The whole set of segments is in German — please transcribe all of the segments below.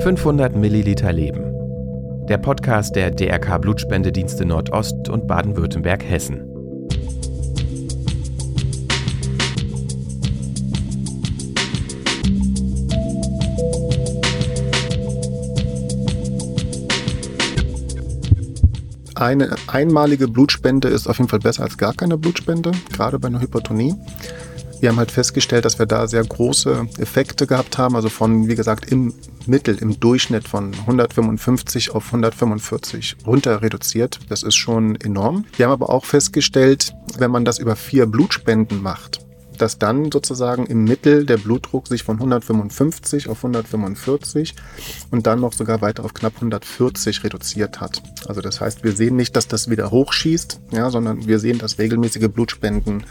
500 Milliliter Leben. Der Podcast der DRK Blutspendedienste Nordost und Baden-Württemberg-Hessen. Eine einmalige Blutspende ist auf jeden Fall besser als gar keine Blutspende, gerade bei einer Hypertonie. Wir haben halt festgestellt, dass wir da sehr große Effekte gehabt haben, also von, wie gesagt, im Mittel, im Durchschnitt von 155 auf 145 runter reduziert. Das ist schon enorm. Wir haben aber auch festgestellt, wenn man das über vier Blutspenden macht, dass dann sozusagen im Mittel der Blutdruck sich von 155 auf 145 und dann noch sogar weiter auf knapp 140 reduziert hat. Also das heißt, wir sehen nicht, dass das wieder hochschießt, ja, sondern wir sehen, dass regelmäßige Blutspenden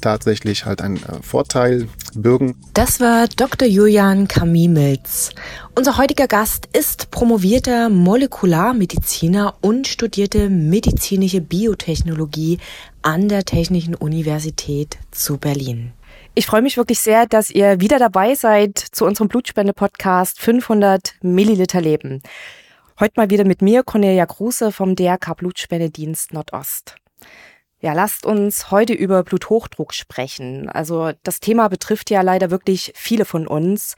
tatsächlich halt einen äh, Vorteil bürgen. Das war Dr. Julian Kamimilz. Unser heutiger Gast ist promovierter Molekularmediziner und studierte medizinische Biotechnologie an der Technischen Universität zu Berlin. Ich freue mich wirklich sehr, dass ihr wieder dabei seid zu unserem Blutspende-Podcast 500 Milliliter Leben. Heute mal wieder mit mir, Cornelia Kruse vom DRK Blutspendedienst Nordost. Ja, lasst uns heute über Bluthochdruck sprechen. Also das Thema betrifft ja leider wirklich viele von uns.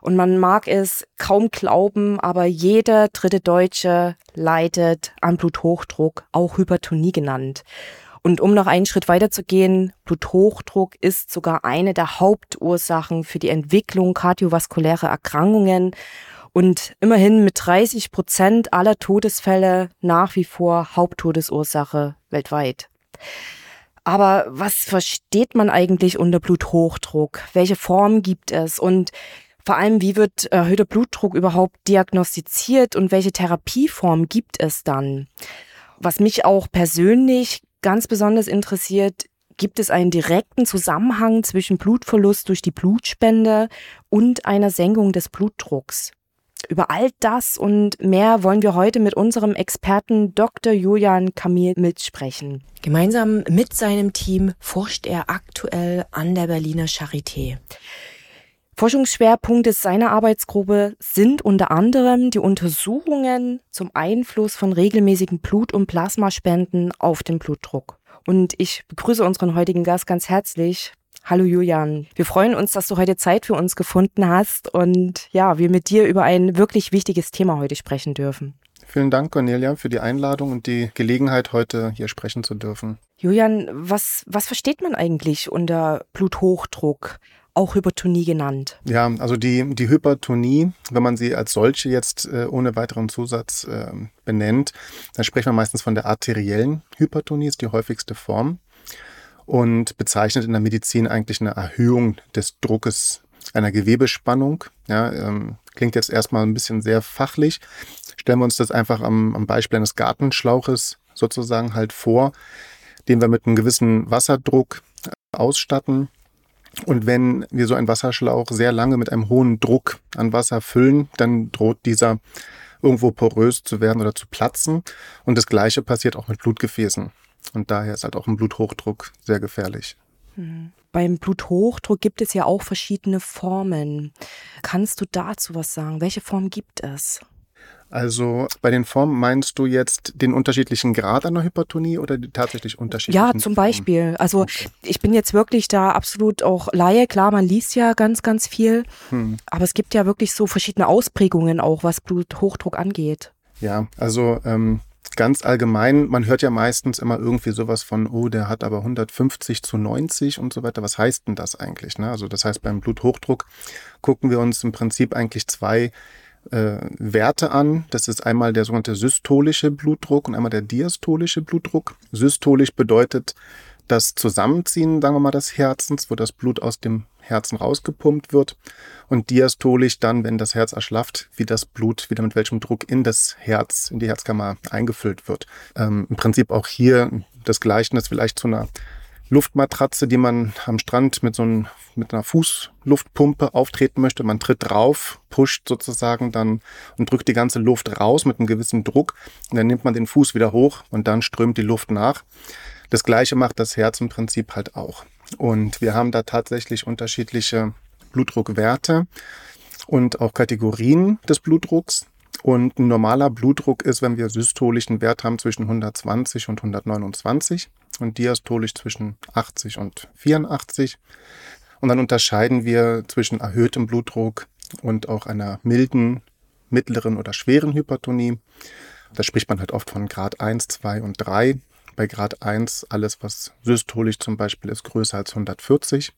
Und man mag es kaum glauben, aber jeder dritte Deutsche leidet an Bluthochdruck, auch Hypertonie genannt. Und um noch einen Schritt weiter zu gehen, Bluthochdruck ist sogar eine der Hauptursachen für die Entwicklung kardiovaskulärer Erkrankungen und immerhin mit 30 Prozent aller Todesfälle nach wie vor Haupttodesursache weltweit. Aber was versteht man eigentlich unter Bluthochdruck? Welche Form gibt es? Und vor allem, wie wird erhöhter Blutdruck überhaupt diagnostiziert und welche Therapieform gibt es dann? Was mich auch persönlich ganz besonders interessiert, gibt es einen direkten Zusammenhang zwischen Blutverlust durch die Blutspende und einer Senkung des Blutdrucks? Über all das und mehr wollen wir heute mit unserem Experten Dr. Julian Kamil mitsprechen. Gemeinsam mit seinem Team forscht er aktuell an der Berliner Charité. Forschungsschwerpunkte seiner Arbeitsgruppe sind unter anderem die Untersuchungen zum Einfluss von regelmäßigen Blut- und Plasmaspenden auf den Blutdruck. Und ich begrüße unseren heutigen Gast ganz herzlich, Hallo Julian, wir freuen uns, dass du heute Zeit für uns gefunden hast und ja, wir mit dir über ein wirklich wichtiges Thema heute sprechen dürfen. Vielen Dank, Cornelia, für die Einladung und die Gelegenheit, heute hier sprechen zu dürfen. Julian, was, was versteht man eigentlich unter Bluthochdruck? auch Hypertonie genannt. Ja, also die, die Hypertonie, wenn man sie als solche jetzt äh, ohne weiteren Zusatz äh, benennt, dann sprechen wir meistens von der arteriellen Hypertonie, ist die häufigste Form und bezeichnet in der Medizin eigentlich eine Erhöhung des Druckes einer Gewebespannung. Ja, ähm, klingt jetzt erstmal ein bisschen sehr fachlich. Stellen wir uns das einfach am, am Beispiel eines Gartenschlauches sozusagen halt vor, den wir mit einem gewissen Wasserdruck äh, ausstatten. Und wenn wir so einen Wasserschlauch sehr lange mit einem hohen Druck an Wasser füllen, dann droht dieser irgendwo porös zu werden oder zu platzen. Und das Gleiche passiert auch mit Blutgefäßen. Und daher ist halt auch ein Bluthochdruck sehr gefährlich. Mhm. Beim Bluthochdruck gibt es ja auch verschiedene Formen. Kannst du dazu was sagen? Welche Form gibt es? Also bei den Formen meinst du jetzt den unterschiedlichen Grad einer Hypertonie oder die tatsächlich unterschiedlichen? Ja, zum Formen? Beispiel. Also okay. ich bin jetzt wirklich da absolut auch Laie. Klar, man liest ja ganz, ganz viel. Hm. Aber es gibt ja wirklich so verschiedene Ausprägungen auch, was Bluthochdruck angeht. Ja, also ähm, ganz allgemein, man hört ja meistens immer irgendwie sowas von, oh, der hat aber 150 zu 90 und so weiter. Was heißt denn das eigentlich? Ne? Also das heißt, beim Bluthochdruck gucken wir uns im Prinzip eigentlich zwei äh, Werte an. Das ist einmal der sogenannte systolische Blutdruck und einmal der diastolische Blutdruck. Systolisch bedeutet das Zusammenziehen, sagen wir mal, des Herzens, wo das Blut aus dem Herzen rausgepumpt wird und diastolisch dann, wenn das Herz erschlafft, wie das Blut wieder mit welchem Druck in das Herz, in die Herzkammer eingefüllt wird. Ähm, Im Prinzip auch hier das Gleichnis vielleicht zu einer Luftmatratze, die man am Strand mit so einem, mit einer Fußluftpumpe auftreten möchte. Man tritt drauf, pusht sozusagen dann und drückt die ganze Luft raus mit einem gewissen Druck. Und dann nimmt man den Fuß wieder hoch und dann strömt die Luft nach. Das gleiche macht das Herz im Prinzip halt auch. Und wir haben da tatsächlich unterschiedliche Blutdruckwerte. und auch Kategorien des Blutdrucks. Und ein normaler Blutdruck ist, wenn wir systolischen Wert haben zwischen 120 und 129 und diastolisch zwischen 80 und 84. Und dann unterscheiden wir zwischen erhöhtem Blutdruck und auch einer milden, mittleren oder schweren Hypertonie. Da spricht man halt oft von Grad 1, 2 und 3. Bei Grad 1 alles, was systolisch zum Beispiel ist, größer als 140.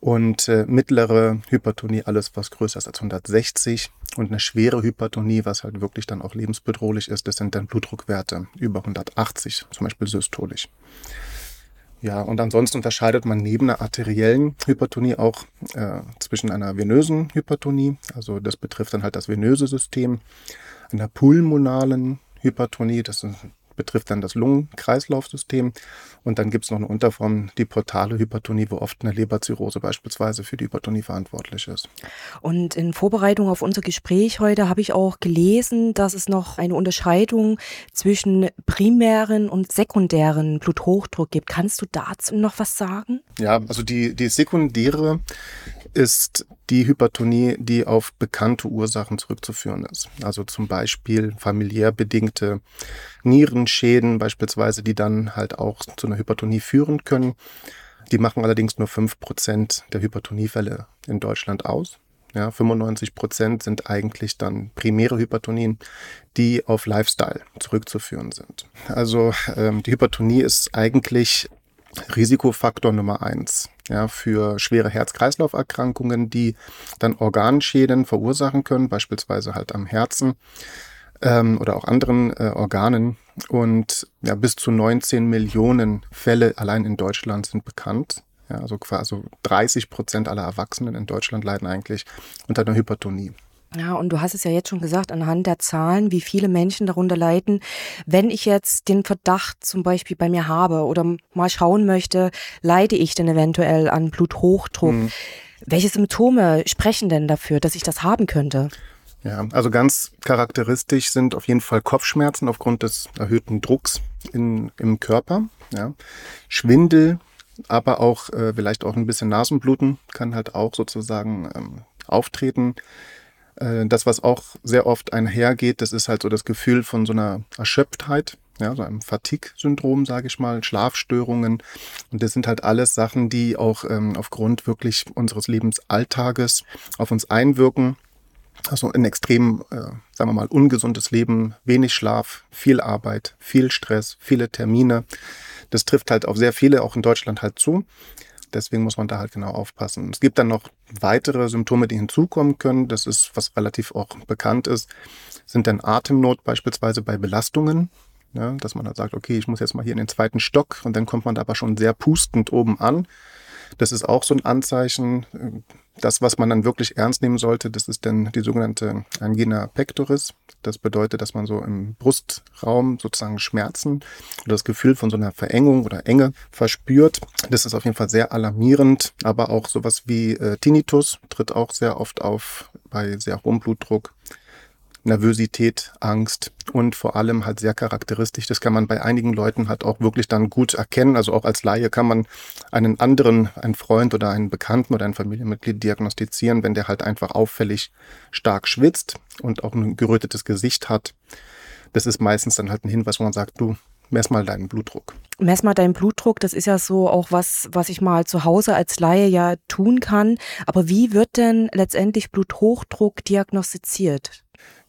Und äh, mittlere Hypertonie, alles, was größer ist als 160. Und eine schwere Hypertonie, was halt wirklich dann auch lebensbedrohlich ist, das sind dann Blutdruckwerte über 180, zum Beispiel systolisch. Ja, und ansonsten unterscheidet man neben einer arteriellen Hypertonie auch äh, zwischen einer venösen Hypertonie, also das betrifft dann halt das venöse System, einer pulmonalen Hypertonie, das ist betrifft dann das Lungenkreislaufsystem. Und dann gibt es noch eine Unterform, die portale Hypertonie, wo oft eine Leberzirrhose beispielsweise für die Hypertonie verantwortlich ist. Und in Vorbereitung auf unser Gespräch heute habe ich auch gelesen, dass es noch eine Unterscheidung zwischen primären und sekundären Bluthochdruck gibt. Kannst du dazu noch was sagen? Ja, also die, die sekundäre ist die Hypertonie, die auf bekannte Ursachen zurückzuführen ist. Also zum Beispiel familiär bedingte Nierenschäden beispielsweise, die dann halt auch zu einer Hypertonie führen können. Die machen allerdings nur fünf Prozent der Hypertoniefälle in Deutschland aus. Ja, 95 Prozent sind eigentlich dann primäre Hypertonien, die auf Lifestyle zurückzuführen sind. Also ähm, die Hypertonie ist eigentlich Risikofaktor Nummer eins ja, für schwere Herz-Kreislauf-Erkrankungen, die dann Organschäden verursachen können, beispielsweise halt am Herzen ähm, oder auch anderen äh, Organen. Und ja, bis zu 19 Millionen Fälle allein in Deutschland sind bekannt. Ja, also quasi 30 Prozent aller Erwachsenen in Deutschland leiden eigentlich unter einer Hypertonie. Ja, und du hast es ja jetzt schon gesagt, anhand der Zahlen, wie viele Menschen darunter leiden. Wenn ich jetzt den Verdacht zum Beispiel bei mir habe oder mal schauen möchte, leide ich denn eventuell an Bluthochdruck? Mhm. Welche Symptome sprechen denn dafür, dass ich das haben könnte? Ja, also ganz charakteristisch sind auf jeden Fall Kopfschmerzen aufgrund des erhöhten Drucks in, im Körper. Ja. Schwindel, aber auch äh, vielleicht auch ein bisschen Nasenbluten kann halt auch sozusagen ähm, auftreten. Äh, das, was auch sehr oft einhergeht, das ist halt so das Gefühl von so einer Erschöpftheit, ja, so einem Fatigue-Syndrom, sage ich mal, Schlafstörungen. Und das sind halt alles Sachen, die auch ähm, aufgrund wirklich unseres Lebensalltages auf uns einwirken. Also ein extrem, äh, sagen wir mal, ungesundes Leben, wenig Schlaf, viel Arbeit, viel Stress, viele Termine. Das trifft halt auf sehr viele, auch in Deutschland halt zu. Deswegen muss man da halt genau aufpassen. Es gibt dann noch weitere Symptome, die hinzukommen können. Das ist, was relativ auch bekannt ist, sind dann Atemnot beispielsweise bei Belastungen. Ja, dass man halt sagt, okay, ich muss jetzt mal hier in den zweiten Stock und dann kommt man da aber schon sehr pustend oben an. Das ist auch so ein Anzeichen. Das, was man dann wirklich ernst nehmen sollte, das ist dann die sogenannte Angina pectoris. Das bedeutet, dass man so im Brustraum sozusagen Schmerzen oder das Gefühl von so einer Verengung oder Enge verspürt. Das ist auf jeden Fall sehr alarmierend, aber auch sowas wie äh, Tinnitus tritt auch sehr oft auf bei sehr hohem Blutdruck. Nervosität, Angst und vor allem halt sehr charakteristisch. Das kann man bei einigen Leuten halt auch wirklich dann gut erkennen. Also auch als Laie kann man einen anderen, einen Freund oder einen Bekannten oder ein Familienmitglied diagnostizieren, wenn der halt einfach auffällig stark schwitzt und auch ein gerötetes Gesicht hat. Das ist meistens dann halt ein Hinweis, wo man sagt, du, mess mal deinen Blutdruck. Mess mal deinen Blutdruck, das ist ja so auch was, was ich mal zu Hause als Laie ja tun kann. Aber wie wird denn letztendlich Bluthochdruck diagnostiziert?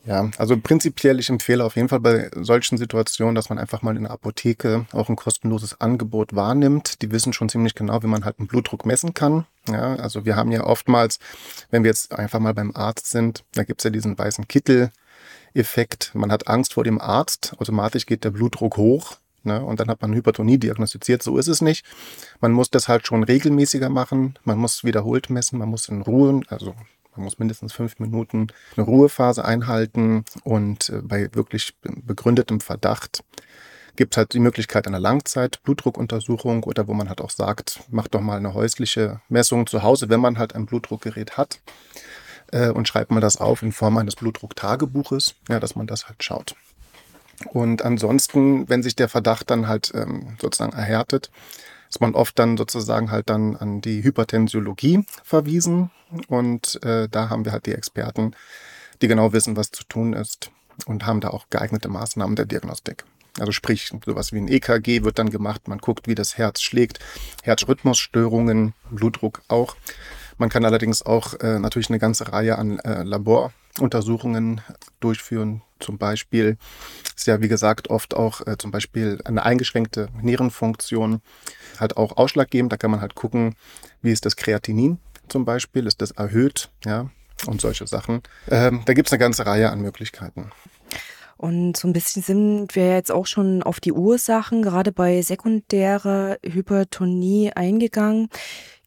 Ja, also prinzipiell, ich empfehle auf jeden Fall bei solchen Situationen, dass man einfach mal in der Apotheke auch ein kostenloses Angebot wahrnimmt. Die wissen schon ziemlich genau, wie man halt einen Blutdruck messen kann. Ja, also wir haben ja oftmals, wenn wir jetzt einfach mal beim Arzt sind, da gibt's ja diesen weißen Kittel-Effekt. Man hat Angst vor dem Arzt, automatisch geht der Blutdruck hoch. Ne, und dann hat man Hypertonie diagnostiziert. So ist es nicht. Man muss das halt schon regelmäßiger machen. Man muss wiederholt messen. Man muss in Ruhe, also man muss mindestens fünf Minuten eine Ruhephase einhalten und äh, bei wirklich begründetem Verdacht gibt es halt die Möglichkeit einer Langzeit-Blutdruckuntersuchung oder wo man halt auch sagt, macht doch mal eine häusliche Messung zu Hause, wenn man halt ein Blutdruckgerät hat äh, und schreibt mal das auf in Form eines Blutdrucktagebuches, ja, dass man das halt schaut. Und ansonsten, wenn sich der Verdacht dann halt ähm, sozusagen erhärtet, ist man oft dann sozusagen halt dann an die Hypertensiologie verwiesen. Und äh, da haben wir halt die Experten, die genau wissen, was zu tun ist und haben da auch geeignete Maßnahmen der Diagnostik. Also sprich, sowas wie ein EKG wird dann gemacht, man guckt, wie das Herz schlägt, Herzrhythmusstörungen, Blutdruck auch. Man kann allerdings auch äh, natürlich eine ganze Reihe an äh, Laboruntersuchungen durchführen. Zum Beispiel ist ja, wie gesagt, oft auch äh, zum Beispiel eine eingeschränkte Nierenfunktion halt auch ausschlaggebend. Da kann man halt gucken, wie ist das Kreatinin zum Beispiel, ist das erhöht, ja, und solche Sachen. Ähm, da gibt es eine ganze Reihe an Möglichkeiten. Und so ein bisschen sind wir jetzt auch schon auf die Ursachen, gerade bei sekundärer Hypertonie eingegangen.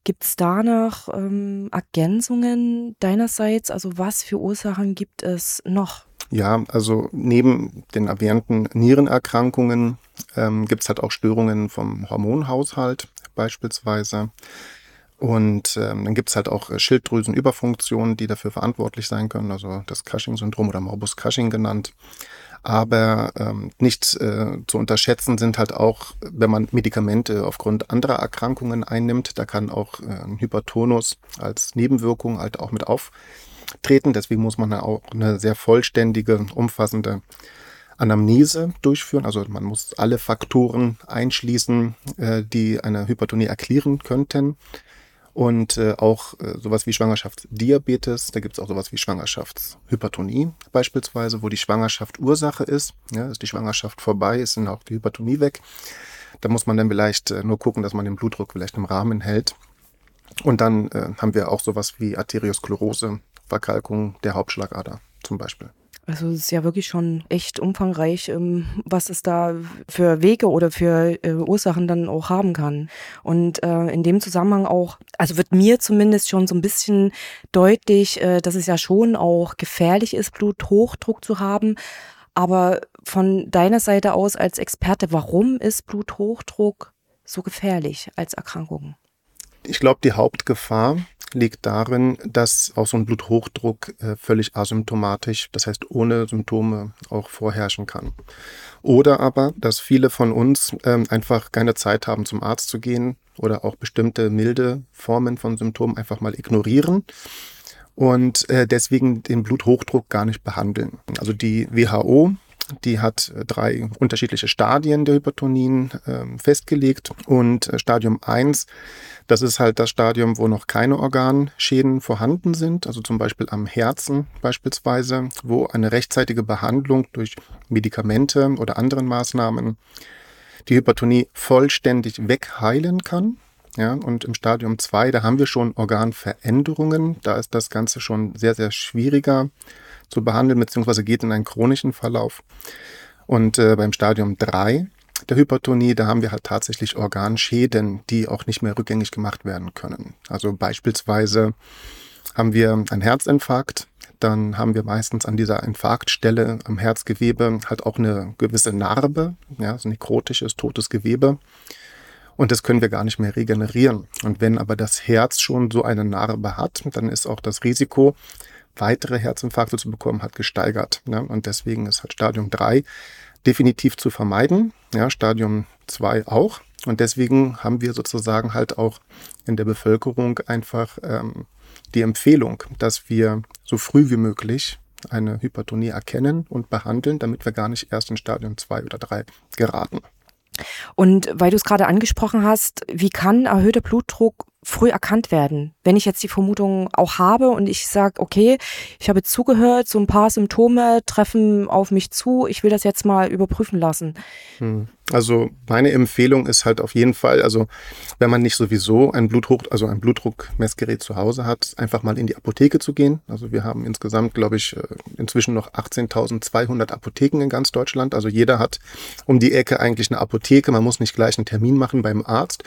Gibt es da noch ähm, Ergänzungen deinerseits? Also was für Ursachen gibt es noch? Ja, also neben den erwähnten Nierenerkrankungen ähm, gibt es halt auch Störungen vom Hormonhaushalt beispielsweise. Und ähm, dann gibt es halt auch Schilddrüsenüberfunktionen, die dafür verantwortlich sein können, also das Cushing-Syndrom oder Morbus Cushing genannt. Aber ähm, nicht äh, zu unterschätzen sind halt auch, wenn man Medikamente aufgrund anderer Erkrankungen einnimmt, da kann auch äh, ein Hypertonus als Nebenwirkung halt auch mit auftreten. Deswegen muss man auch eine sehr vollständige, umfassende Anamnese durchführen. Also man muss alle Faktoren einschließen, äh, die eine Hypertonie erklären könnten und äh, auch äh, sowas wie Schwangerschaftsdiabetes. Da gibt es auch sowas wie Schwangerschaftshypertonie beispielsweise, wo die Schwangerschaft Ursache ist. Ja, ist die Schwangerschaft vorbei, ist dann auch die Hypertonie weg. Da muss man dann vielleicht nur gucken, dass man den Blutdruck vielleicht im Rahmen hält. Und dann äh, haben wir auch sowas wie Arteriosklerose, Verkalkung der Hauptschlagader zum Beispiel. Also es ist ja wirklich schon echt umfangreich, ähm, was es da für Wege oder für äh, Ursachen dann auch haben kann. Und äh, in dem Zusammenhang auch, also wird mir zumindest schon so ein bisschen deutlich, äh, dass es ja schon auch gefährlich ist, Bluthochdruck zu haben. Aber von deiner Seite aus als Experte, warum ist Bluthochdruck so gefährlich als Erkrankung? Ich glaube, die Hauptgefahr liegt darin, dass auch so ein Bluthochdruck äh, völlig asymptomatisch, das heißt ohne Symptome auch vorherrschen kann. Oder aber, dass viele von uns ähm, einfach keine Zeit haben, zum Arzt zu gehen oder auch bestimmte milde Formen von Symptomen einfach mal ignorieren und äh, deswegen den Bluthochdruck gar nicht behandeln. Also die WHO die hat äh, drei unterschiedliche Stadien der Hypertonien äh, festgelegt und äh, Stadium 1, das ist halt das Stadium, wo noch keine Organschäden vorhanden sind, also zum Beispiel am Herzen beispielsweise, wo eine rechtzeitige Behandlung durch Medikamente oder anderen Maßnahmen die Hypertonie vollständig wegheilen kann. Ja, und im Stadium 2, da haben wir schon Organveränderungen. Da ist das Ganze schon sehr, sehr schwieriger zu behandeln, beziehungsweise geht in einen chronischen Verlauf. Und äh, beim Stadium 3 der Hypertonie, da haben wir halt tatsächlich Organschäden, die auch nicht mehr rückgängig gemacht werden können. Also beispielsweise haben wir einen Herzinfarkt, dann haben wir meistens an dieser Infarktstelle am Herzgewebe halt auch eine gewisse Narbe, ja, so nekrotisches, totes Gewebe. Und das können wir gar nicht mehr regenerieren. Und wenn aber das Herz schon so eine Narbe hat, dann ist auch das Risiko, weitere Herzinfarkte zu bekommen hat, gesteigert. Ne? Und deswegen ist halt Stadium 3 definitiv zu vermeiden. Ja, Stadium 2 auch. Und deswegen haben wir sozusagen halt auch in der Bevölkerung einfach ähm, die Empfehlung, dass wir so früh wie möglich eine Hypertonie erkennen und behandeln, damit wir gar nicht erst in Stadium 2 oder 3 geraten. Und weil du es gerade angesprochen hast, wie kann erhöhter Blutdruck früh erkannt werden. Wenn ich jetzt die Vermutung auch habe und ich sage, okay, ich habe zugehört, so ein paar Symptome treffen auf mich zu, ich will das jetzt mal überprüfen lassen. Hm. Also meine Empfehlung ist halt auf jeden Fall, also wenn man nicht sowieso ein Blutdruck, also ein Blutdruckmessgerät zu Hause hat, einfach mal in die Apotheke zu gehen. Also wir haben insgesamt, glaube ich, äh, inzwischen noch 18.200 Apotheken in ganz Deutschland. Also jeder hat um die Ecke eigentlich eine Apotheke. Man muss nicht gleich einen Termin machen beim Arzt.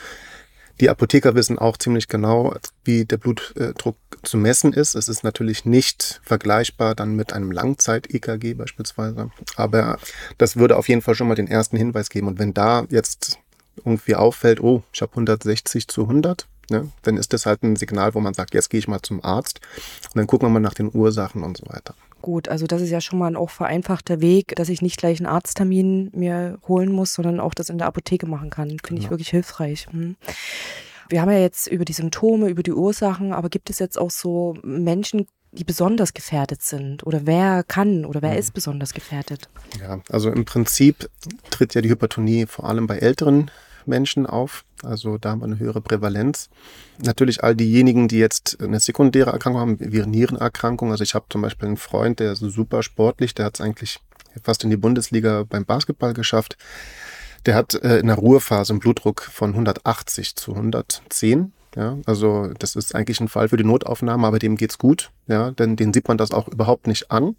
Die Apotheker wissen auch ziemlich genau, wie der Blutdruck zu messen ist. Es ist natürlich nicht vergleichbar dann mit einem Langzeit-EKG beispielsweise. Aber das würde auf jeden Fall schon mal den ersten Hinweis geben. Und wenn da jetzt irgendwie auffällt, oh, ich habe 160 zu 100, ne, dann ist das halt ein Signal, wo man sagt, jetzt gehe ich mal zum Arzt und dann gucken wir mal nach den Ursachen und so weiter. Gut. Also das ist ja schon mal ein auch vereinfachter Weg, dass ich nicht gleich einen Arzttermin mir holen muss, sondern auch das in der Apotheke machen kann. Finde genau. ich wirklich hilfreich. Hm. Wir haben ja jetzt über die Symptome, über die Ursachen, aber gibt es jetzt auch so Menschen, die besonders gefährdet sind? Oder wer kann oder wer mhm. ist besonders gefährdet? Ja, also im Prinzip tritt ja die Hypertonie vor allem bei älteren Menschen auf. Also da haben wir eine höhere Prävalenz. Natürlich all diejenigen, die jetzt eine sekundäre Erkrankung haben, wie Nierenerkrankung. Also ich habe zum Beispiel einen Freund, der ist super sportlich, der hat es eigentlich fast in die Bundesliga beim Basketball geschafft. Der hat äh, in der Ruhephase einen Blutdruck von 180 zu 110. Ja, also das ist eigentlich ein Fall für die Notaufnahme, aber dem geht's gut. Ja, denn den sieht man das auch überhaupt nicht an.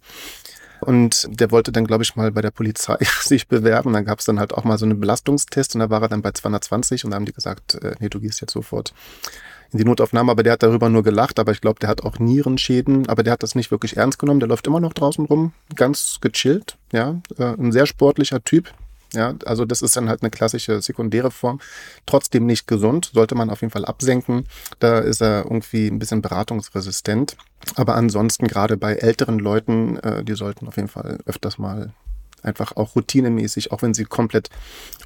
Und der wollte dann, glaube ich, mal bei der Polizei sich bewerben. Dann gab es dann halt auch mal so einen Belastungstest und da war er dann bei 220 und da haben die gesagt, äh, nee, du gehst jetzt sofort in die Notaufnahme, aber der hat darüber nur gelacht, aber ich glaube, der hat auch Nierenschäden, aber der hat das nicht wirklich ernst genommen, der läuft immer noch draußen rum, ganz gechillt, ja, äh, ein sehr sportlicher Typ, ja, also das ist dann halt eine klassische sekundäre Form. Trotzdem nicht gesund, sollte man auf jeden Fall absenken. Da ist er irgendwie ein bisschen beratungsresistent. Aber ansonsten gerade bei älteren Leuten, äh, die sollten auf jeden Fall öfters mal einfach auch routinemäßig, auch wenn sie komplett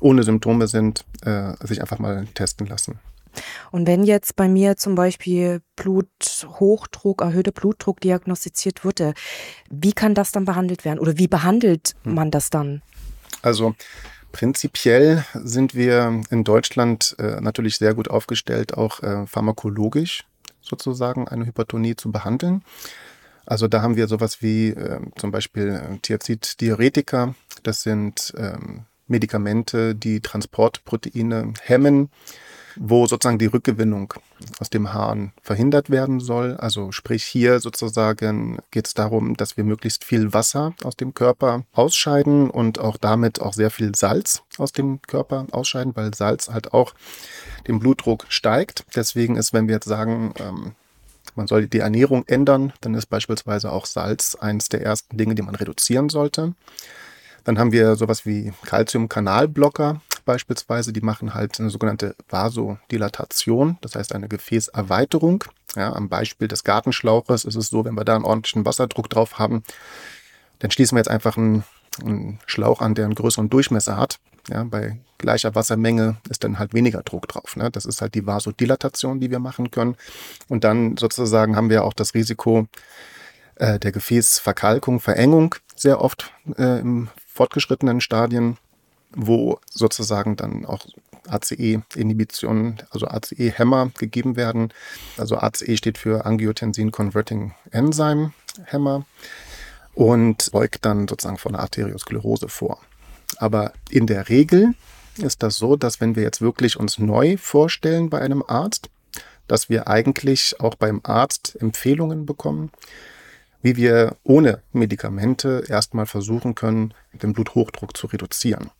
ohne Symptome sind, äh, sich einfach mal testen lassen. Und wenn jetzt bei mir zum Beispiel Bluthochdruck, erhöhter Blutdruck diagnostiziert wurde, wie kann das dann behandelt werden oder wie behandelt hm. man das dann? Also prinzipiell sind wir in Deutschland äh, natürlich sehr gut aufgestellt, auch äh, pharmakologisch sozusagen eine Hypertonie zu behandeln. Also da haben wir sowas wie äh, zum Beispiel äh, Thiazid-Diuretika. Das sind ähm, Medikamente, die Transportproteine hemmen wo sozusagen die Rückgewinnung aus dem Hahn verhindert werden soll. Also sprich hier sozusagen geht es darum, dass wir möglichst viel Wasser aus dem Körper ausscheiden und auch damit auch sehr viel Salz aus dem Körper ausscheiden, weil Salz halt auch den Blutdruck steigt. Deswegen ist, wenn wir jetzt sagen, ähm, man soll die Ernährung ändern, dann ist beispielsweise auch Salz eines der ersten Dinge, die man reduzieren sollte. Dann haben wir sowas wie Calcium-Kanalblocker beispielsweise, die machen halt eine sogenannte Vasodilatation, das heißt eine Gefäßerweiterung. Ja, am Beispiel des Gartenschlauches ist es so, wenn wir da einen ordentlichen Wasserdruck drauf haben, dann schließen wir jetzt einfach einen, einen Schlauch an, der einen größeren Durchmesser hat. Ja, bei gleicher Wassermenge ist dann halt weniger Druck drauf. Ne? Das ist halt die Vasodilatation, die wir machen können. Und dann sozusagen haben wir auch das Risiko äh, der Gefäßverkalkung, Verengung sehr oft äh, im fortgeschrittenen Stadien wo sozusagen dann auch ACE-Inhibitionen, also ACE-Hämmer gegeben werden. Also ACE steht für Angiotensin Converting Enzyme Hämmer und beugt dann sozusagen von der Arteriosklerose vor. Aber in der Regel ist das so, dass wenn wir jetzt wirklich uns neu vorstellen bei einem Arzt, dass wir eigentlich auch beim Arzt Empfehlungen bekommen, wie wir ohne Medikamente erstmal versuchen können, den Bluthochdruck zu reduzieren.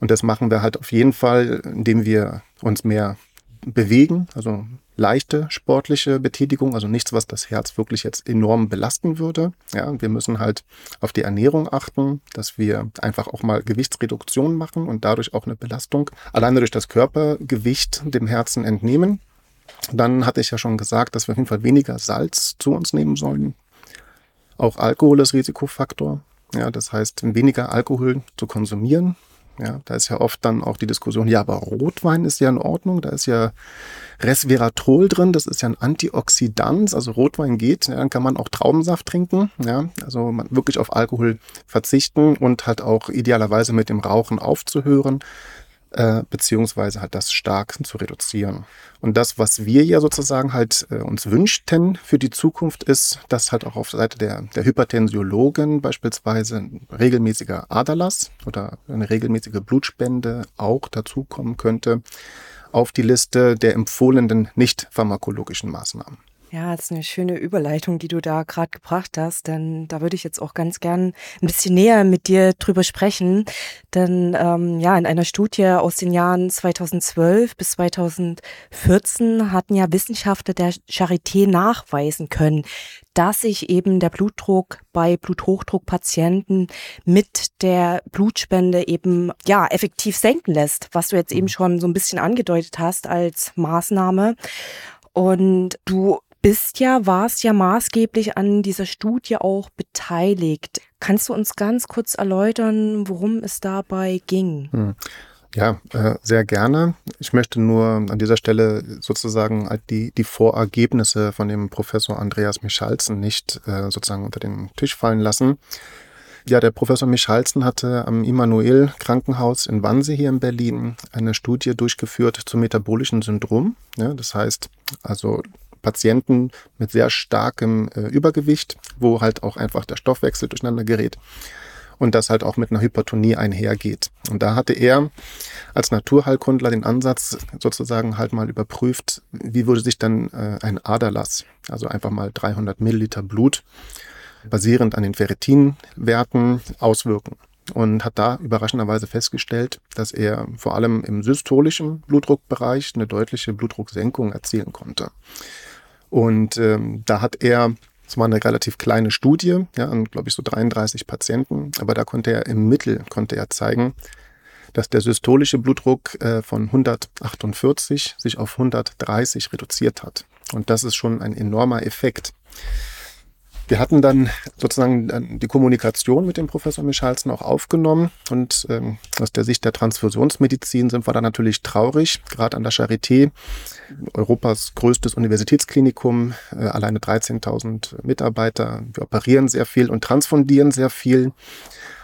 Und das machen wir halt auf jeden Fall, indem wir uns mehr bewegen, also leichte sportliche Betätigung, also nichts, was das Herz wirklich jetzt enorm belasten würde. Ja, wir müssen halt auf die Ernährung achten, dass wir einfach auch mal Gewichtsreduktion machen und dadurch auch eine Belastung alleine durch das Körpergewicht dem Herzen entnehmen. Dann hatte ich ja schon gesagt, dass wir auf jeden Fall weniger Salz zu uns nehmen sollen. Auch Alkohol ist Risikofaktor. Ja, das heißt, weniger Alkohol zu konsumieren, ja, da ist ja oft dann auch die Diskussion, ja, aber Rotwein ist ja in Ordnung, da ist ja Resveratrol drin, das ist ja ein Antioxidant, also Rotwein geht, ja, dann kann man auch Traubensaft trinken, ja, also wirklich auf Alkohol verzichten und halt auch idealerweise mit dem Rauchen aufzuhören, äh, beziehungsweise halt das stark zu reduzieren. Und das, was wir ja sozusagen halt äh, uns wünschten für die Zukunft, ist, dass halt auch auf Seite der, der Hypertensiologen beispielsweise ein regelmäßiger Aderlass oder eine regelmäßige Blutspende auch dazukommen könnte auf die Liste der empfohlenen nicht pharmakologischen Maßnahmen. Ja, das ist eine schöne Überleitung, die du da gerade gebracht hast, denn da würde ich jetzt auch ganz gern ein bisschen näher mit dir drüber sprechen. Denn ähm, ja, in einer Studie aus den Jahren 2012 bis 2014 hatten ja Wissenschaftler der Charité nachweisen können, dass sich eben der Blutdruck bei Bluthochdruckpatienten mit der Blutspende eben ja effektiv senken lässt, was du jetzt eben mhm. schon so ein bisschen angedeutet hast als Maßnahme. Und du bist ja, warst ja maßgeblich an dieser Studie auch beteiligt. Kannst du uns ganz kurz erläutern, worum es dabei ging? Hm. Ja, äh, sehr gerne. Ich möchte nur an dieser Stelle sozusagen die, die Vorergebnisse von dem Professor Andreas Michalzen nicht äh, sozusagen unter den Tisch fallen lassen. Ja, der Professor Michalzen hatte am Immanuel Krankenhaus in Wannsee hier in Berlin eine Studie durchgeführt zum metabolischen Syndrom. Ja, das heißt, also Patienten mit sehr starkem äh, Übergewicht, wo halt auch einfach der Stoffwechsel durcheinander gerät und das halt auch mit einer Hypertonie einhergeht. Und da hatte er als Naturheilkundler den Ansatz sozusagen halt mal überprüft, wie würde sich dann äh, ein Aderlass, also einfach mal 300 Milliliter Blut, basierend an den Ferritinwerten auswirken. Und hat da überraschenderweise festgestellt, dass er vor allem im systolischen Blutdruckbereich eine deutliche Blutdrucksenkung erzielen konnte. Und ähm, da hat er es war eine relativ kleine Studie, ja, an, glaube ich, so 33 Patienten. Aber da konnte er im Mittel, konnte er zeigen, dass der systolische Blutdruck äh, von 148 sich auf 130 reduziert hat. Und das ist schon ein enormer Effekt. Wir hatten dann sozusagen die Kommunikation mit dem Professor Michalsen auch aufgenommen und ähm, aus der Sicht der Transfusionsmedizin sind wir da natürlich traurig. Gerade an der Charité, Europas größtes Universitätsklinikum, äh, alleine 13.000 Mitarbeiter. Wir operieren sehr viel und transfundieren sehr viel.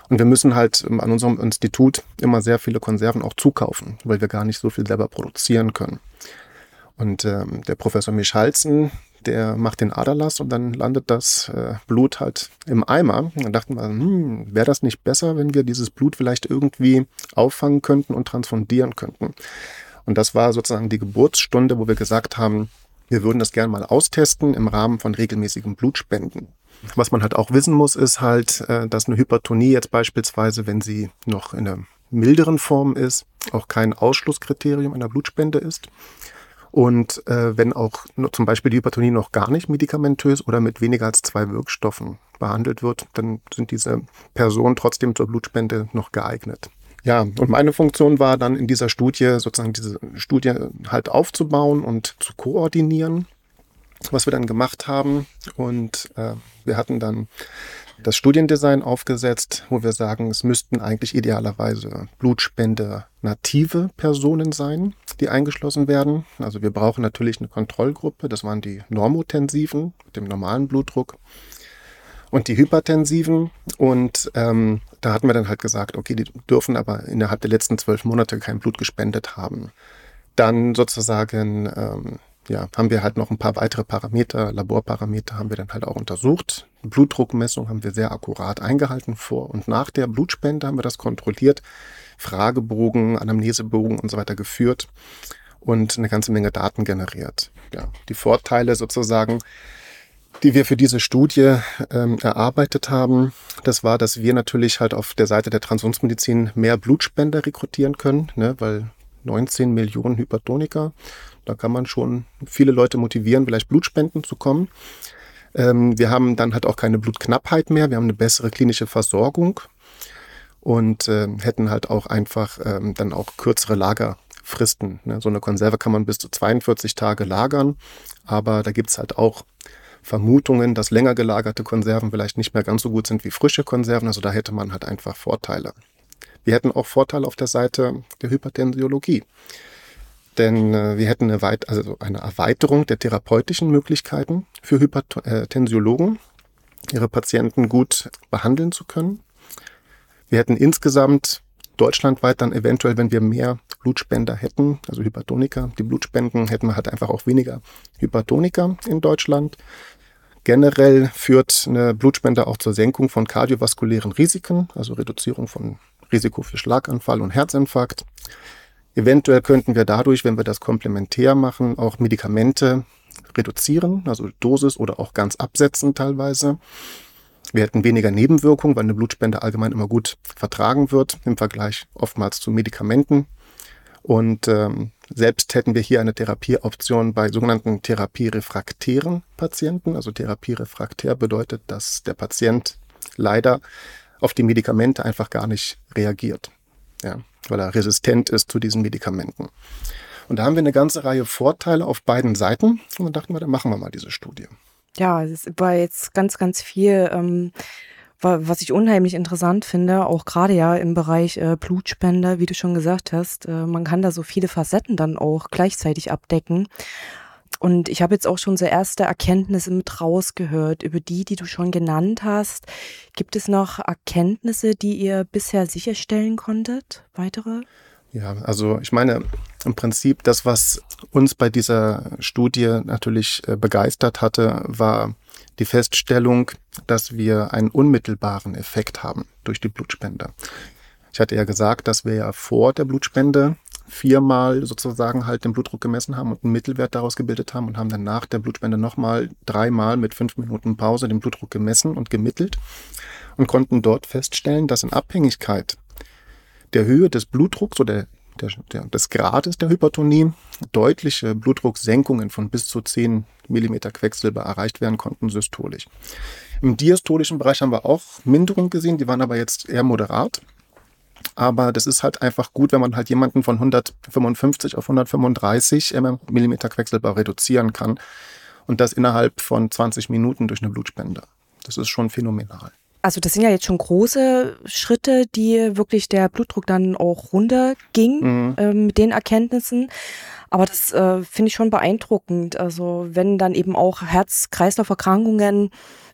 Und wir müssen halt ähm, an unserem Institut immer sehr viele Konserven auch zukaufen, weil wir gar nicht so viel selber produzieren können. Und ähm, der Professor Michalzen, der macht den Aderlass und dann landet das äh, Blut halt im Eimer. Dann dachten wir, hm, wäre das nicht besser, wenn wir dieses Blut vielleicht irgendwie auffangen könnten und transfundieren könnten. Und das war sozusagen die Geburtsstunde, wo wir gesagt haben, wir würden das gerne mal austesten im Rahmen von regelmäßigen Blutspenden. Was man halt auch wissen muss, ist halt, äh, dass eine Hypertonie jetzt beispielsweise, wenn sie noch in einer milderen Form ist, auch kein Ausschlusskriterium einer Blutspende ist. Und äh, wenn auch zum Beispiel die Hypertonie noch gar nicht medikamentös oder mit weniger als zwei Wirkstoffen behandelt wird, dann sind diese Personen trotzdem zur Blutspende noch geeignet. Ja, und meine Funktion war dann in dieser Studie sozusagen diese Studie halt aufzubauen und zu koordinieren, was wir dann gemacht haben. Und äh, wir hatten dann das Studiendesign aufgesetzt, wo wir sagen, es müssten eigentlich idealerweise Blutspende native Personen sein, die eingeschlossen werden. Also wir brauchen natürlich eine Kontrollgruppe, das waren die Normotensiven mit dem normalen Blutdruck und die Hypertensiven. Und ähm, da hatten wir dann halt gesagt, okay, die dürfen aber innerhalb der letzten zwölf Monate kein Blut gespendet haben. Dann sozusagen ähm, ja, haben wir halt noch ein paar weitere Parameter, Laborparameter haben wir dann halt auch untersucht. Blutdruckmessung haben wir sehr akkurat eingehalten vor und nach der Blutspende haben wir das kontrolliert, Fragebogen, Anamnesebogen und so weiter geführt und eine ganze Menge Daten generiert. Ja, die Vorteile sozusagen, die wir für diese Studie ähm, erarbeitet haben, das war, dass wir natürlich halt auf der Seite der Transfusionsmedizin mehr Blutspender rekrutieren können, ne, weil 19 Millionen Hypertoniker da kann man schon viele Leute motivieren, vielleicht Blutspenden zu kommen. Ähm, wir haben dann halt auch keine Blutknappheit mehr. Wir haben eine bessere klinische Versorgung und äh, hätten halt auch einfach ähm, dann auch kürzere Lagerfristen. Ne? So eine Konserve kann man bis zu 42 Tage lagern, aber da gibt's halt auch Vermutungen, dass länger gelagerte Konserven vielleicht nicht mehr ganz so gut sind wie frische Konserven. Also da hätte man halt einfach Vorteile. Wir hätten auch Vorteile auf der Seite der Hypertensiologie. Denn äh, wir hätten eine, Weit also eine Erweiterung der therapeutischen Möglichkeiten für Hypertensiologen, ihre Patienten gut behandeln zu können. Wir hätten insgesamt deutschlandweit dann eventuell, wenn wir mehr Blutspender hätten, also Hypertoniker, die Blutspenden, hätten wir halt einfach auch weniger Hypertoniker in Deutschland. Generell führt eine Blutspende auch zur Senkung von kardiovaskulären Risiken, also Reduzierung von Risiko für Schlaganfall und Herzinfarkt. Eventuell könnten wir dadurch, wenn wir das komplementär machen, auch Medikamente reduzieren, also Dosis oder auch ganz absetzen teilweise. Wir hätten weniger Nebenwirkungen, weil eine Blutspende allgemein immer gut vertragen wird im Vergleich oftmals zu Medikamenten. Und ähm, selbst hätten wir hier eine Therapieoption bei sogenannten therapierefraktären Patienten. Also therapierefraktär bedeutet, dass der Patient leider auf die Medikamente einfach gar nicht reagiert. Ja weil er resistent ist zu diesen Medikamenten. Und da haben wir eine ganze Reihe Vorteile auf beiden Seiten. Und dann dachten wir, dann machen wir mal diese Studie. Ja, es war jetzt ganz, ganz viel, ähm, was ich unheimlich interessant finde, auch gerade ja im Bereich äh, Blutspender, wie du schon gesagt hast. Äh, man kann da so viele Facetten dann auch gleichzeitig abdecken. Und ich habe jetzt auch schon so erste Erkenntnisse mit rausgehört über die, die du schon genannt hast. Gibt es noch Erkenntnisse, die ihr bisher sicherstellen konntet? Weitere? Ja, also ich meine, im Prinzip das, was uns bei dieser Studie natürlich äh, begeistert hatte, war die Feststellung, dass wir einen unmittelbaren Effekt haben durch die Blutspende. Ich hatte ja gesagt, dass wir ja vor der Blutspende viermal sozusagen halt den Blutdruck gemessen haben und einen Mittelwert daraus gebildet haben und haben dann nach der Blutspende nochmal dreimal mit fünf Minuten Pause den Blutdruck gemessen und gemittelt und konnten dort feststellen, dass in Abhängigkeit der Höhe des Blutdrucks oder der, der, des Grades der Hypertonie deutliche Blutdrucksenkungen von bis zu 10 mm Quecksilber erreicht werden konnten systolisch. Im diastolischen Bereich haben wir auch Minderungen gesehen, die waren aber jetzt eher moderat. Aber das ist halt einfach gut, wenn man halt jemanden von 155 auf 135 mm Quecksilber reduzieren kann. Und das innerhalb von 20 Minuten durch eine Blutspende. Das ist schon phänomenal. Also das sind ja jetzt schon große Schritte, die wirklich der Blutdruck dann auch runterging mhm. äh, mit den Erkenntnissen. Aber das äh, finde ich schon beeindruckend. Also wenn dann eben auch Herz-Kreislauf-Erkrankungen,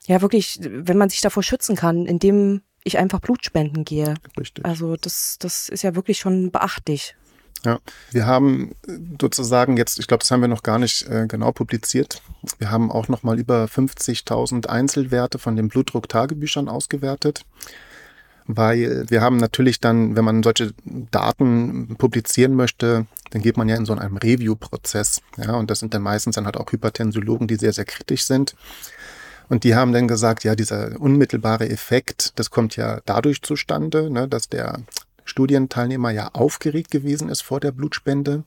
ja wirklich, wenn man sich davor schützen kann, indem ich einfach Blut spenden gehe. Richtig. Also das, das ist ja wirklich schon beachtlich. Ja, wir haben sozusagen jetzt, ich glaube, das haben wir noch gar nicht äh, genau publiziert. Wir haben auch noch mal über 50.000 Einzelwerte von den Blutdruck-Tagebüchern ausgewertet, weil wir haben natürlich dann, wenn man solche Daten publizieren möchte, dann geht man ja in so einem Review-Prozess. Ja, und das sind dann meistens dann halt auch Hypertensologen, die sehr, sehr kritisch sind. Und die haben dann gesagt, ja, dieser unmittelbare Effekt, das kommt ja dadurch zustande, ne, dass der Studienteilnehmer ja aufgeregt gewesen ist vor der Blutspende.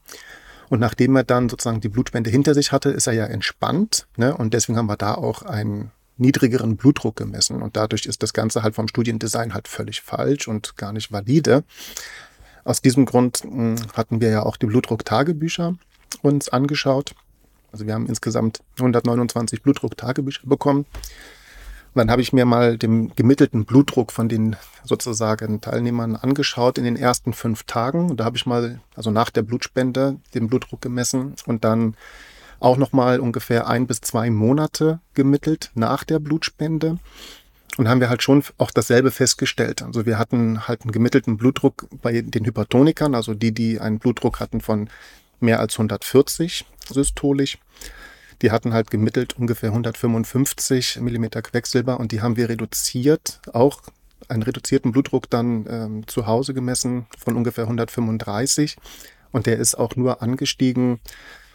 Und nachdem er dann sozusagen die Blutspende hinter sich hatte, ist er ja entspannt. Ne? Und deswegen haben wir da auch einen niedrigeren Blutdruck gemessen. Und dadurch ist das Ganze halt vom Studiendesign halt völlig falsch und gar nicht valide. Aus diesem Grund hm, hatten wir ja auch die Blutdruck-Tagebücher uns angeschaut. Also wir haben insgesamt 129 Blutdruck-Tagebücher bekommen. Und dann habe ich mir mal den gemittelten Blutdruck von den sozusagen Teilnehmern angeschaut in den ersten fünf Tagen. Und da habe ich mal, also nach der Blutspende, den Blutdruck gemessen und dann auch nochmal ungefähr ein bis zwei Monate gemittelt nach der Blutspende. Und haben wir halt schon auch dasselbe festgestellt. Also wir hatten halt einen gemittelten Blutdruck bei den Hypertonikern, also die, die einen Blutdruck hatten von mehr als 140 systolisch. Die hatten halt gemittelt ungefähr 155 Millimeter Quecksilber und die haben wir reduziert, auch einen reduzierten Blutdruck dann ähm, zu Hause gemessen von ungefähr 135 und der ist auch nur angestiegen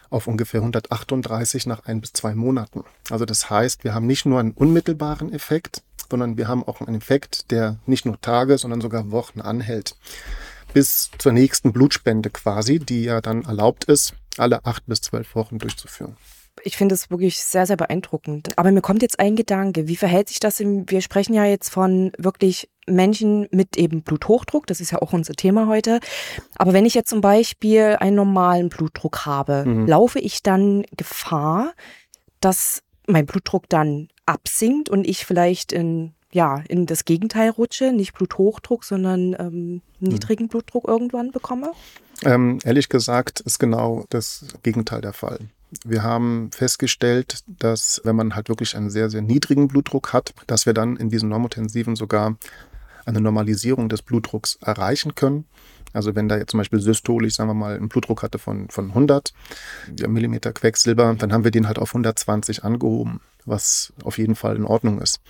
auf ungefähr 138 nach ein bis zwei Monaten. Also das heißt, wir haben nicht nur einen unmittelbaren Effekt, sondern wir haben auch einen Effekt, der nicht nur Tage, sondern sogar Wochen anhält. Bis zur nächsten Blutspende quasi, die ja dann erlaubt ist, alle acht bis zwölf Wochen durchzuführen. Ich finde es wirklich sehr, sehr beeindruckend. Aber mir kommt jetzt ein Gedanke. Wie verhält sich das? Im, wir sprechen ja jetzt von wirklich Menschen mit eben Bluthochdruck. Das ist ja auch unser Thema heute. Aber wenn ich jetzt zum Beispiel einen normalen Blutdruck habe, mhm. laufe ich dann Gefahr, dass mein Blutdruck dann absinkt und ich vielleicht in ja, in das Gegenteil rutsche, nicht Bluthochdruck, sondern ähm, niedrigen mhm. Blutdruck irgendwann bekomme? Ähm, ehrlich gesagt ist genau das Gegenteil der Fall. Wir haben festgestellt, dass wenn man halt wirklich einen sehr, sehr niedrigen Blutdruck hat, dass wir dann in diesen Normotensiven sogar eine Normalisierung des Blutdrucks erreichen können. Also wenn da jetzt zum Beispiel systolisch, sagen wir mal, einen Blutdruck hatte von, von 100 Millimeter Quecksilber, dann haben wir den halt auf 120 angehoben, was auf jeden Fall in Ordnung ist.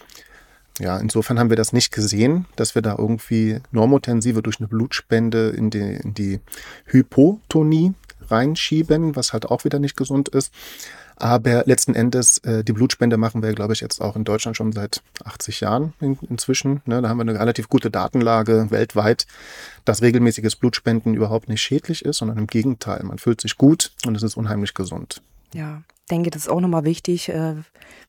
Ja, insofern haben wir das nicht gesehen, dass wir da irgendwie Normotensive durch eine Blutspende in die, in die Hypotonie reinschieben, was halt auch wieder nicht gesund ist. Aber letzten Endes, äh, die Blutspende machen wir, glaube ich, jetzt auch in Deutschland schon seit 80 Jahren in, inzwischen. Ne, da haben wir eine relativ gute Datenlage weltweit, dass regelmäßiges Blutspenden überhaupt nicht schädlich ist, sondern im Gegenteil. Man fühlt sich gut und es ist unheimlich gesund. Ja, denke, das ist auch nochmal wichtig, äh,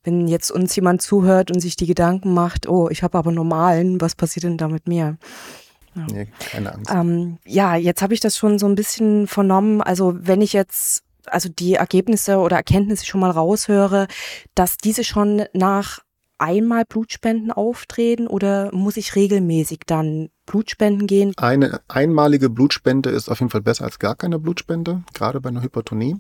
wenn jetzt uns jemand zuhört und sich die Gedanken macht, oh, ich habe aber normalen, was passiert denn da mit mir? Ja. Nee, keine Angst. Ähm, ja, jetzt habe ich das schon so ein bisschen vernommen. Also wenn ich jetzt also die Ergebnisse oder Erkenntnisse schon mal raushöre, dass diese schon nach einmal Blutspenden auftreten oder muss ich regelmäßig dann Blutspenden gehen? Eine einmalige Blutspende ist auf jeden Fall besser als gar keine Blutspende, gerade bei einer Hypertonie.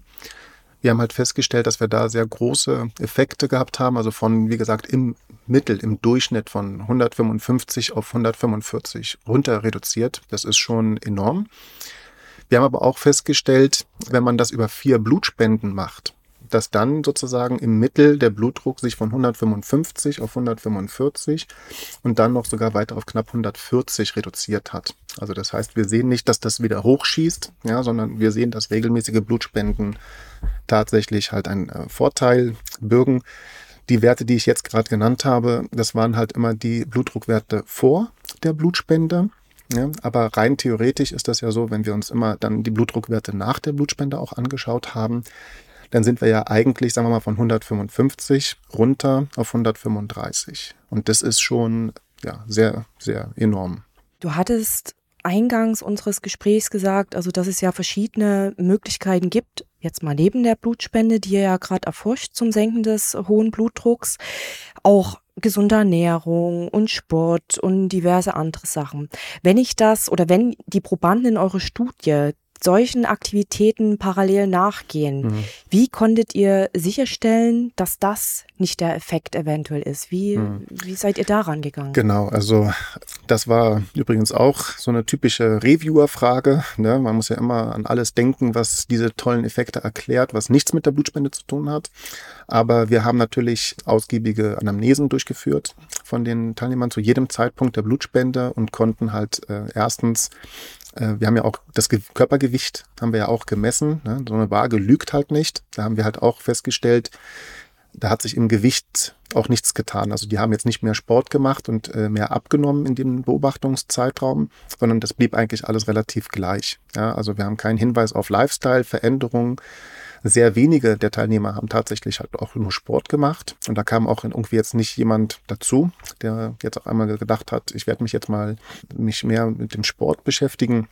Wir haben halt festgestellt, dass wir da sehr große Effekte gehabt haben, also von, wie gesagt, im Mittel, im Durchschnitt von 155 auf 145 runter reduziert. Das ist schon enorm. Wir haben aber auch festgestellt, wenn man das über vier Blutspenden macht, dass dann sozusagen im Mittel der Blutdruck sich von 155 auf 145 und dann noch sogar weiter auf knapp 140 reduziert hat. Also das heißt, wir sehen nicht, dass das wieder hochschießt, ja, sondern wir sehen, dass regelmäßige Blutspenden tatsächlich halt einen äh, Vorteil bürgen. Die Werte, die ich jetzt gerade genannt habe, das waren halt immer die Blutdruckwerte vor der Blutspende. Ja, aber rein theoretisch ist das ja so, wenn wir uns immer dann die Blutdruckwerte nach der Blutspende auch angeschaut haben, dann sind wir ja eigentlich, sagen wir mal, von 155 runter auf 135. Und das ist schon ja, sehr, sehr enorm. Du hattest eingangs unseres Gesprächs gesagt, also dass es ja verschiedene Möglichkeiten gibt, jetzt mal neben der Blutspende, die ihr ja gerade erforscht zum Senken des hohen Blutdrucks, auch gesunde Ernährung und Sport und diverse andere Sachen. Wenn ich das oder wenn die Probanden in eure Studie solchen Aktivitäten parallel nachgehen. Mhm. Wie konntet ihr sicherstellen, dass das nicht der Effekt eventuell ist? Wie, mhm. wie seid ihr daran gegangen? Genau, also das war übrigens auch so eine typische Reviewer-Frage. Ne? Man muss ja immer an alles denken, was diese tollen Effekte erklärt, was nichts mit der Blutspende zu tun hat. Aber wir haben natürlich ausgiebige Anamnesen durchgeführt von den Teilnehmern zu jedem Zeitpunkt der Blutspende und konnten halt äh, erstens wir haben ja auch das Körpergewicht haben wir ja auch gemessen. Ne? So eine Waage lügt halt nicht. Da haben wir halt auch festgestellt, da hat sich im Gewicht auch nichts getan. Also die haben jetzt nicht mehr Sport gemacht und äh, mehr abgenommen in dem Beobachtungszeitraum, sondern das blieb eigentlich alles relativ gleich. Ja, also wir haben keinen Hinweis auf Lifestyle-Veränderungen. Sehr wenige der Teilnehmer haben tatsächlich halt auch nur Sport gemacht. Und da kam auch irgendwie jetzt nicht jemand dazu, der jetzt auch einmal gedacht hat, ich werde mich jetzt mal mich mehr mit dem Sport beschäftigen.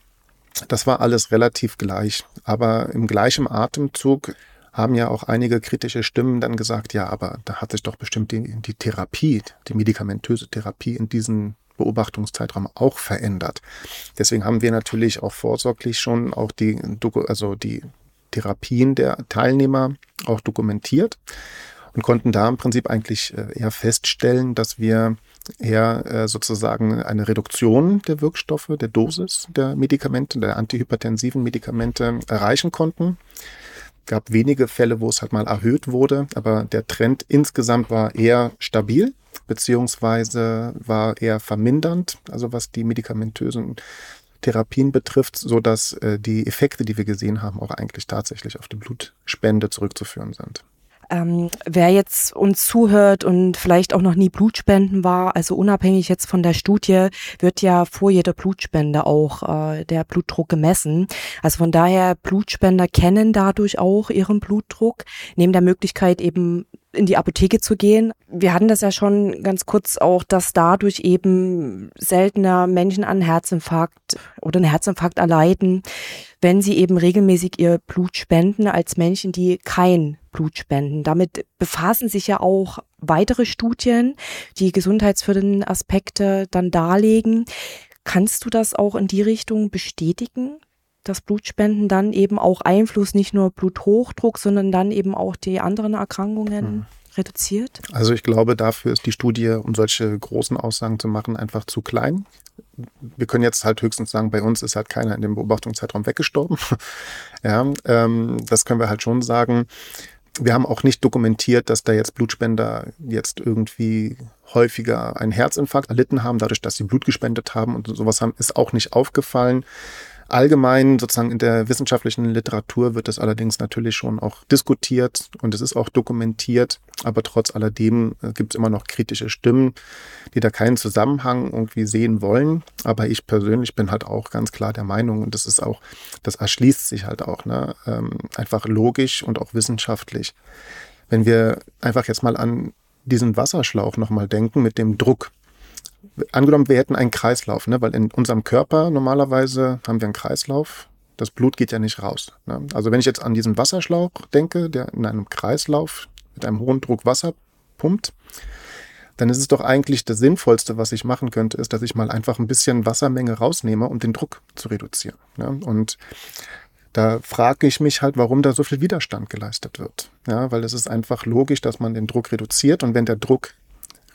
Das war alles relativ gleich. Aber im gleichen Atemzug haben ja auch einige kritische Stimmen dann gesagt, ja, aber da hat sich doch bestimmt die, die Therapie, die medikamentöse Therapie in diesem Beobachtungszeitraum auch verändert. Deswegen haben wir natürlich auch vorsorglich schon auch die, also die Therapien der Teilnehmer auch dokumentiert und konnten da im Prinzip eigentlich äh, eher feststellen, dass wir eher äh, sozusagen eine Reduktion der Wirkstoffe, der Dosis der Medikamente, der antihypertensiven Medikamente erreichen konnten. Es gab wenige Fälle, wo es halt mal erhöht wurde, aber der Trend insgesamt war eher stabil beziehungsweise war eher vermindernd, also was die medikamentösen Therapien betrifft, so dass äh, die Effekte, die wir gesehen haben, auch eigentlich tatsächlich auf die Blutspende zurückzuführen sind. Ähm, wer jetzt uns zuhört und vielleicht auch noch nie Blutspenden war, also unabhängig jetzt von der Studie, wird ja vor jeder Blutspende auch äh, der Blutdruck gemessen. Also von daher, Blutspender kennen dadurch auch ihren Blutdruck, neben der Möglichkeit eben in die Apotheke zu gehen. Wir hatten das ja schon ganz kurz auch, dass dadurch eben seltener Menschen an Herzinfarkt oder einen Herzinfarkt erleiden, wenn sie eben regelmäßig ihr Blut spenden als Menschen, die kein Blut spenden. Damit befassen sich ja auch weitere Studien, die gesundheitsfördernden Aspekte dann darlegen. Kannst du das auch in die Richtung bestätigen? Dass Blutspenden dann eben auch Einfluss nicht nur Bluthochdruck, sondern dann eben auch die anderen Erkrankungen hm. reduziert? Also ich glaube, dafür ist die Studie, um solche großen Aussagen zu machen, einfach zu klein. Wir können jetzt halt höchstens sagen, bei uns ist halt keiner in dem Beobachtungszeitraum weggestorben. ja, ähm, das können wir halt schon sagen. Wir haben auch nicht dokumentiert, dass da jetzt Blutspender jetzt irgendwie häufiger einen Herzinfarkt erlitten haben, dadurch, dass sie Blut gespendet haben und sowas haben, ist auch nicht aufgefallen. Allgemein sozusagen in der wissenschaftlichen Literatur wird das allerdings natürlich schon auch diskutiert und es ist auch dokumentiert, aber trotz alledem äh, gibt es immer noch kritische Stimmen, die da keinen Zusammenhang irgendwie sehen wollen. Aber ich persönlich bin halt auch ganz klar der Meinung und das ist auch, das erschließt sich halt auch, ne, ähm, einfach logisch und auch wissenschaftlich. Wenn wir einfach jetzt mal an diesen Wasserschlauch nochmal denken mit dem Druck, angenommen, wir hätten einen Kreislauf, ne? weil in unserem Körper normalerweise haben wir einen Kreislauf. Das Blut geht ja nicht raus. Ne? Also wenn ich jetzt an diesen Wasserschlauch denke, der in einem Kreislauf mit einem hohen Druck Wasser pumpt, dann ist es doch eigentlich das Sinnvollste, was ich machen könnte, ist, dass ich mal einfach ein bisschen Wassermenge rausnehme, um den Druck zu reduzieren. Ja, und da frage ich mich halt, warum da so viel Widerstand geleistet wird. Ja, weil es ist einfach logisch, dass man den Druck reduziert und wenn der Druck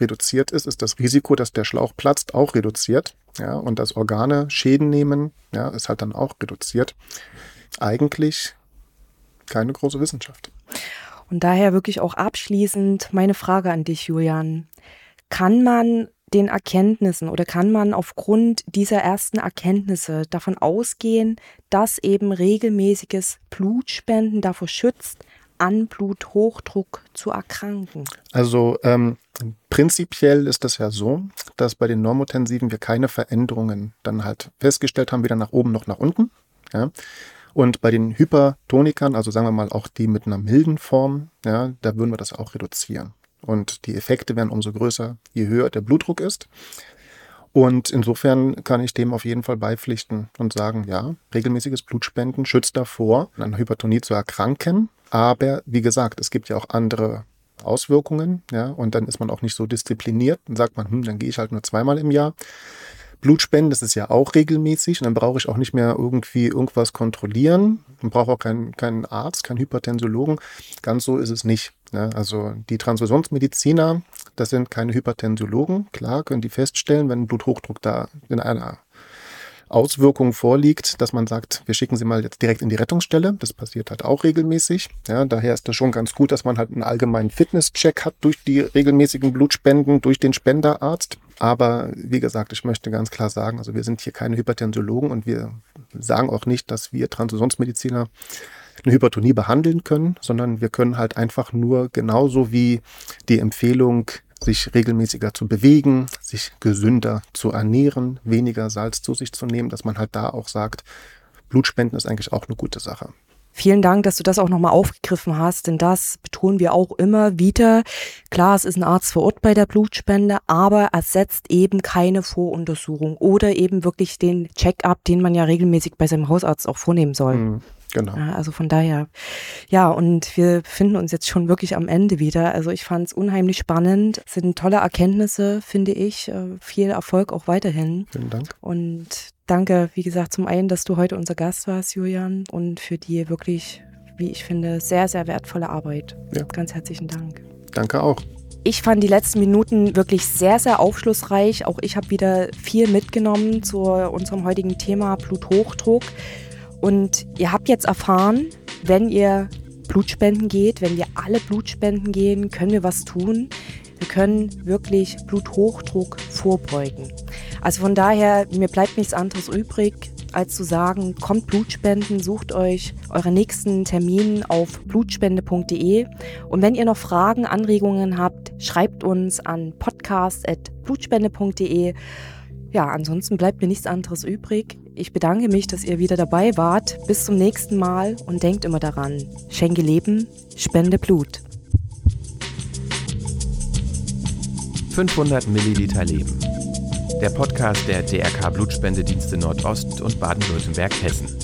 reduziert ist, ist das Risiko, dass der Schlauch platzt, auch reduziert. Ja, und dass Organe Schäden nehmen, ja, ist halt dann auch reduziert. Eigentlich keine große Wissenschaft. Und daher wirklich auch abschließend meine Frage an dich, Julian. Kann man den Erkenntnissen oder kann man aufgrund dieser ersten Erkenntnisse davon ausgehen, dass eben regelmäßiges Blutspenden davor schützt, an Bluthochdruck zu erkranken? Also ähm, prinzipiell ist das ja so, dass bei den Normotensiven wir keine Veränderungen dann halt festgestellt haben, weder nach oben noch nach unten. Ja. Und bei den Hypertonikern, also sagen wir mal auch die mit einer milden Form, ja, da würden wir das auch reduzieren. Und die Effekte werden umso größer, je höher der Blutdruck ist. Und insofern kann ich dem auf jeden Fall beipflichten und sagen, ja, regelmäßiges Blutspenden schützt davor, an Hypertonie zu erkranken. Aber wie gesagt, es gibt ja auch andere Auswirkungen, ja, und dann ist man auch nicht so diszipliniert. Dann sagt man, hm, dann gehe ich halt nur zweimal im Jahr. Blutspenden, das ist ja auch regelmäßig und dann brauche ich auch nicht mehr irgendwie irgendwas kontrollieren. Man braucht auch keinen, keinen Arzt, keinen Hypertensologen. Ganz so ist es nicht. Ne? Also die Transfusionsmediziner, das sind keine Hypertensiologen. Klar können die feststellen, wenn Bluthochdruck da in einer Auswirkung vorliegt, dass man sagt, wir schicken sie mal jetzt direkt in die Rettungsstelle. Das passiert halt auch regelmäßig. Ja, daher ist das schon ganz gut, dass man halt einen allgemeinen Fitnesscheck hat durch die regelmäßigen Blutspenden, durch den Spenderarzt. Aber wie gesagt, ich möchte ganz klar sagen, also wir sind hier keine Hypertensiologen und wir sagen auch nicht, dass wir Transfusionsmediziner eine Hypertonie behandeln können, sondern wir können halt einfach nur genauso wie die Empfehlung, sich regelmäßiger zu bewegen, sich gesünder zu ernähren, weniger Salz zu sich zu nehmen, dass man halt da auch sagt, Blutspenden ist eigentlich auch eine gute Sache. Vielen Dank, dass du das auch nochmal aufgegriffen hast, denn das betonen wir auch immer wieder. Klar, es ist ein Arzt vor Ort bei der Blutspende, aber ersetzt eben keine Voruntersuchung oder eben wirklich den Check-up, den man ja regelmäßig bei seinem Hausarzt auch vornehmen soll. Mhm. Genau. Also von daher, ja, und wir befinden uns jetzt schon wirklich am Ende wieder. Also ich fand es unheimlich spannend. Es sind tolle Erkenntnisse, finde ich. Äh, viel Erfolg auch weiterhin. Vielen Dank. Und danke, wie gesagt, zum einen, dass du heute unser Gast warst, Julian, und für die wirklich, wie ich finde, sehr, sehr wertvolle Arbeit. Ja. Ganz herzlichen Dank. Danke auch. Ich fand die letzten Minuten wirklich sehr, sehr aufschlussreich. Auch ich habe wieder viel mitgenommen zu unserem heutigen Thema Bluthochdruck. Und ihr habt jetzt erfahren, wenn ihr Blutspenden geht, wenn wir alle Blutspenden gehen, können wir was tun. Wir können wirklich Bluthochdruck vorbeugen. Also von daher, mir bleibt nichts anderes übrig, als zu sagen, kommt Blutspenden, sucht euch euren nächsten Termin auf blutspende.de. Und wenn ihr noch Fragen, Anregungen habt, schreibt uns an podcast.blutspende.de. Ja, ansonsten bleibt mir nichts anderes übrig. Ich bedanke mich, dass ihr wieder dabei wart. Bis zum nächsten Mal und denkt immer daran, schenke Leben, spende Blut. 500 Milliliter Leben. Der Podcast der DRK Blutspendedienste Nordost und Baden-Württemberg-Hessen.